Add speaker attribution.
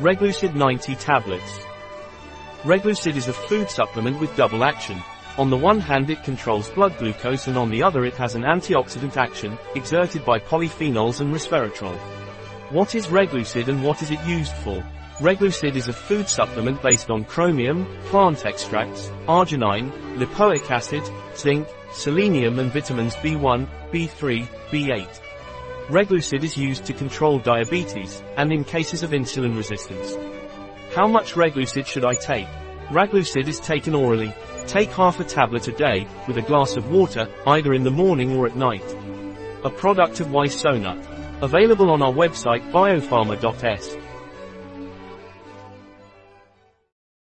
Speaker 1: Reglucid 90 tablets. Reglucid is a food supplement with double action. On the one hand it controls blood glucose and on the other it has an antioxidant action, exerted by polyphenols and resveratrol. What is Reglucid and what is it used for? Reglucid is a food supplement based on chromium, plant extracts, arginine, lipoic acid, zinc, selenium and vitamins B1, B3, B8. Reglucid is used to control diabetes, and in cases of insulin resistance. How much Reglucid should I take? Reglucid is taken orally. Take half a tablet a day, with a glass of water, either in the morning or at night. A product of Ysonut. Available on our website biopharma.s.